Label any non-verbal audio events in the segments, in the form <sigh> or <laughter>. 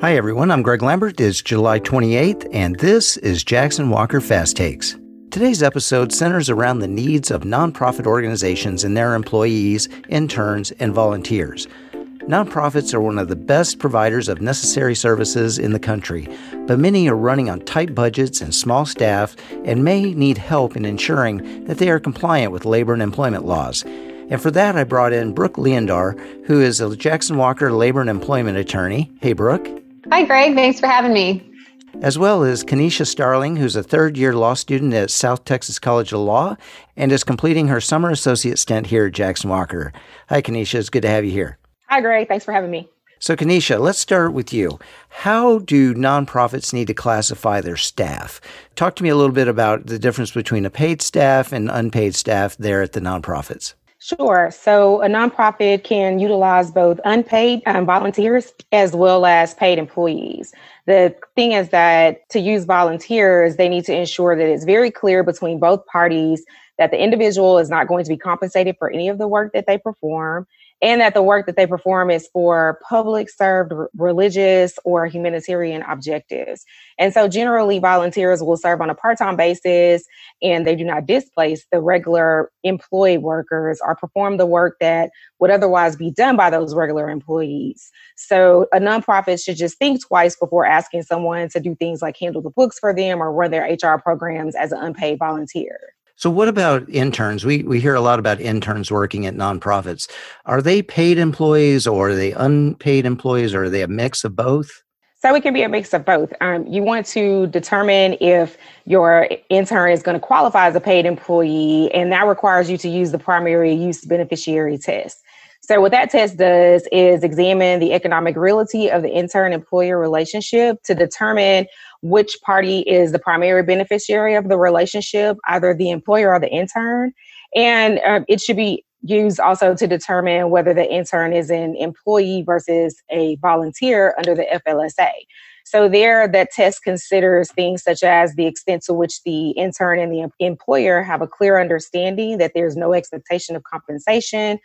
Hi, everyone. I'm Greg Lambert. It's July 28th, and this is Jackson Walker Fast Takes. Today's episode centers around the needs of nonprofit organizations and their employees, interns, and volunteers. Nonprofits are one of the best providers of necessary services in the country, but many are running on tight budgets and small staff and may need help in ensuring that they are compliant with labor and employment laws. And for that, I brought in Brooke Leondar, who is a Jackson Walker labor and employment attorney. Hey, Brooke. Hi, Greg. Thanks for having me. As well as Kenesha Starling, who's a third year law student at South Texas College of Law and is completing her summer associate stint here at Jackson Walker. Hi, Kenesha. It's good to have you here. Hi, Greg. Thanks for having me. So, Kenesha, let's start with you. How do nonprofits need to classify their staff? Talk to me a little bit about the difference between a paid staff and unpaid staff there at the nonprofits. Sure. So a nonprofit can utilize both unpaid um, volunteers as well as paid employees. The thing is that to use volunteers, they need to ensure that it's very clear between both parties that the individual is not going to be compensated for any of the work that they perform and that the work that they perform is for public served religious or humanitarian objectives. And so generally volunteers will serve on a part-time basis and they do not displace the regular employee workers or perform the work that would otherwise be done by those regular employees. So a nonprofit should just think twice before asking someone to do things like handle the books for them or run their HR programs as an unpaid volunteer. So, what about interns? We we hear a lot about interns working at nonprofits. Are they paid employees, or are they unpaid employees, or are they a mix of both? So it can be a mix of both. Um, you want to determine if your intern is going to qualify as a paid employee, and that requires you to use the primary use beneficiary test. So what that test does is examine the economic reality of the intern employer relationship to determine which party is the primary beneficiary of the relationship, either the employer or the intern. And uh, it should be used also to determine whether the intern is an employee versus a volunteer under the FLSA. So there, that test considers things such as the extent to which the intern and the employer have a clear understanding that there's no expectation of compensation.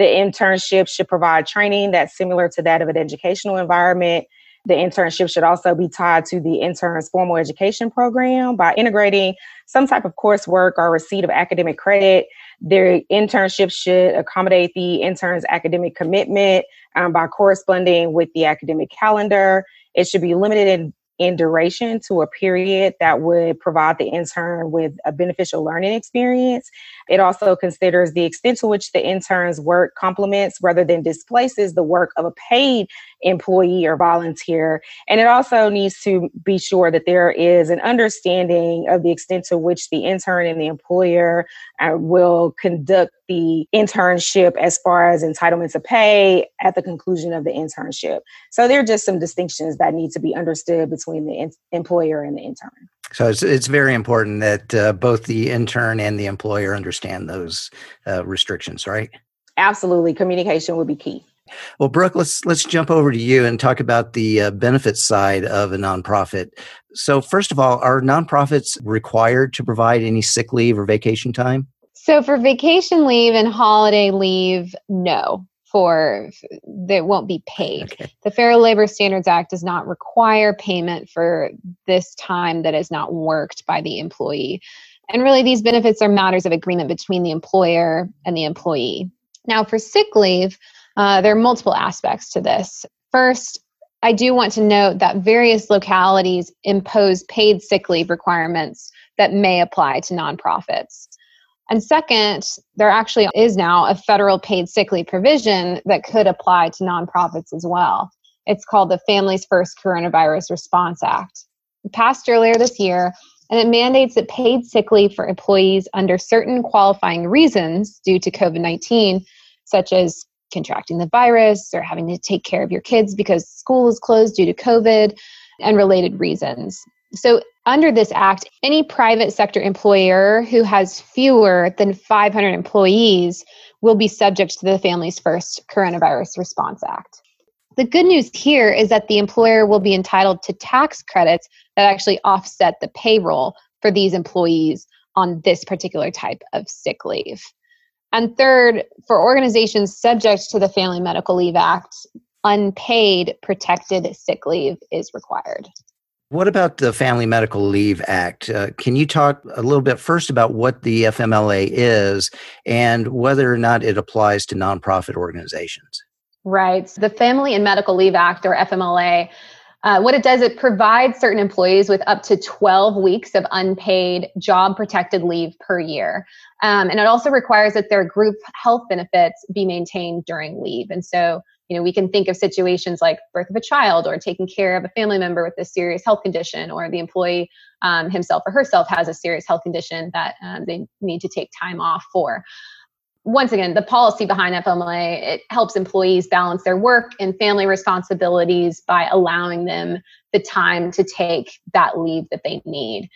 The internship should provide training that's similar to that of an educational environment the internship should also be tied to the intern's formal education program by integrating some type of coursework or receipt of academic credit. Their internship should accommodate the intern's academic commitment um, by corresponding with the academic calendar. It should be limited in in duration to a period that would provide the intern with a beneficial learning experience. It also considers the extent to which the intern's work complements rather than displaces the work of a paid employee or volunteer. And it also needs to be sure that there is an understanding of the extent to which the intern and the employer uh, will conduct the internship as far as entitlement to pay at the conclusion of the internship. So there are just some distinctions that need to be understood between the in- employer and the intern. So it's it's very important that uh, both the intern and the employer understand those uh, restrictions, right? Absolutely, communication would be key. Well, Brooke, let's let's jump over to you and talk about the uh, benefit side of a nonprofit. So, first of all, are nonprofits required to provide any sick leave or vacation time? So, for vacation leave and holiday leave, no for that won't be paid. Okay. The Fair Labor Standards Act does not require payment for this time that is not worked by the employee. And really, these benefits are matters of agreement between the employer and the employee. Now, for sick leave, uh, there are multiple aspects to this. First, I do want to note that various localities impose paid sick leave requirements that may apply to nonprofits. And second, there actually is now a federal paid sick leave provision that could apply to nonprofits as well. It's called the Families First Coronavirus Response Act. It passed earlier this year, and it mandates that paid sick leave for employees under certain qualifying reasons due to COVID 19, such as contracting the virus or having to take care of your kids because school is closed due to COVID and related reasons. So, under this act, any private sector employer who has fewer than 500 employees will be subject to the Families First Coronavirus Response Act. The good news here is that the employer will be entitled to tax credits that actually offset the payroll for these employees on this particular type of sick leave. And third, for organizations subject to the Family Medical Leave Act, unpaid protected sick leave is required. What about the Family Medical Leave Act? Uh, can you talk a little bit first about what the FMLA is and whether or not it applies to nonprofit organizations? Right. The Family and Medical Leave Act, or FMLA, uh, what it does, it provides certain employees with up to 12 weeks of unpaid job protected leave per year. Um, and it also requires that their group health benefits be maintained during leave. And so you know we can think of situations like birth of a child or taking care of a family member with a serious health condition or the employee um, himself or herself has a serious health condition that um, they need to take time off for once again the policy behind fmla it helps employees balance their work and family responsibilities by allowing them the time to take that leave that they need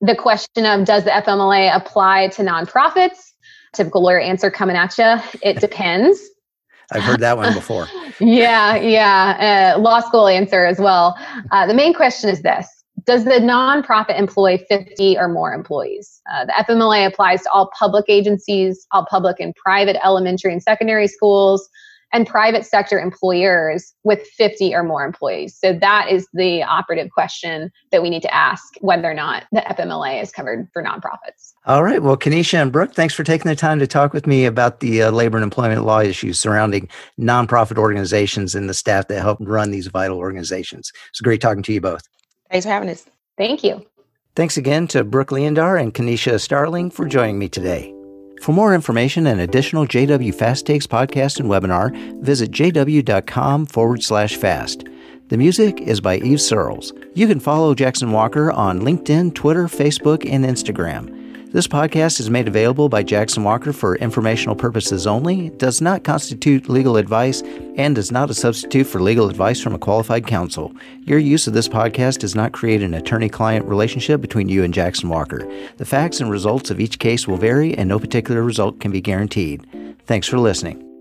the question of does the fmla apply to nonprofits typical lawyer answer coming at you it depends I've heard that one before. <laughs> yeah, yeah. Uh, law school answer as well. Uh, the main question is this Does the nonprofit employ 50 or more employees? Uh, the FMLA applies to all public agencies, all public and private elementary and secondary schools, and private sector employers with 50 or more employees. So that is the operative question that we need to ask whether or not the FMLA is covered for nonprofits. All right. Well, Kenesha and Brooke, thanks for taking the time to talk with me about the uh, labor and employment law issues surrounding nonprofit organizations and the staff that help run these vital organizations. It's great talking to you both. Thanks for having us. Thank you. Thanks again to Brooke Leondar and Kenesha Starling for joining me today. For more information and additional JW Fast Takes podcast and webinar, visit jw.com forward slash fast. The music is by Eve Searles. You can follow Jackson Walker on LinkedIn, Twitter, Facebook, and Instagram. This podcast is made available by Jackson Walker for informational purposes only, does not constitute legal advice, and is not a substitute for legal advice from a qualified counsel. Your use of this podcast does not create an attorney client relationship between you and Jackson Walker. The facts and results of each case will vary, and no particular result can be guaranteed. Thanks for listening.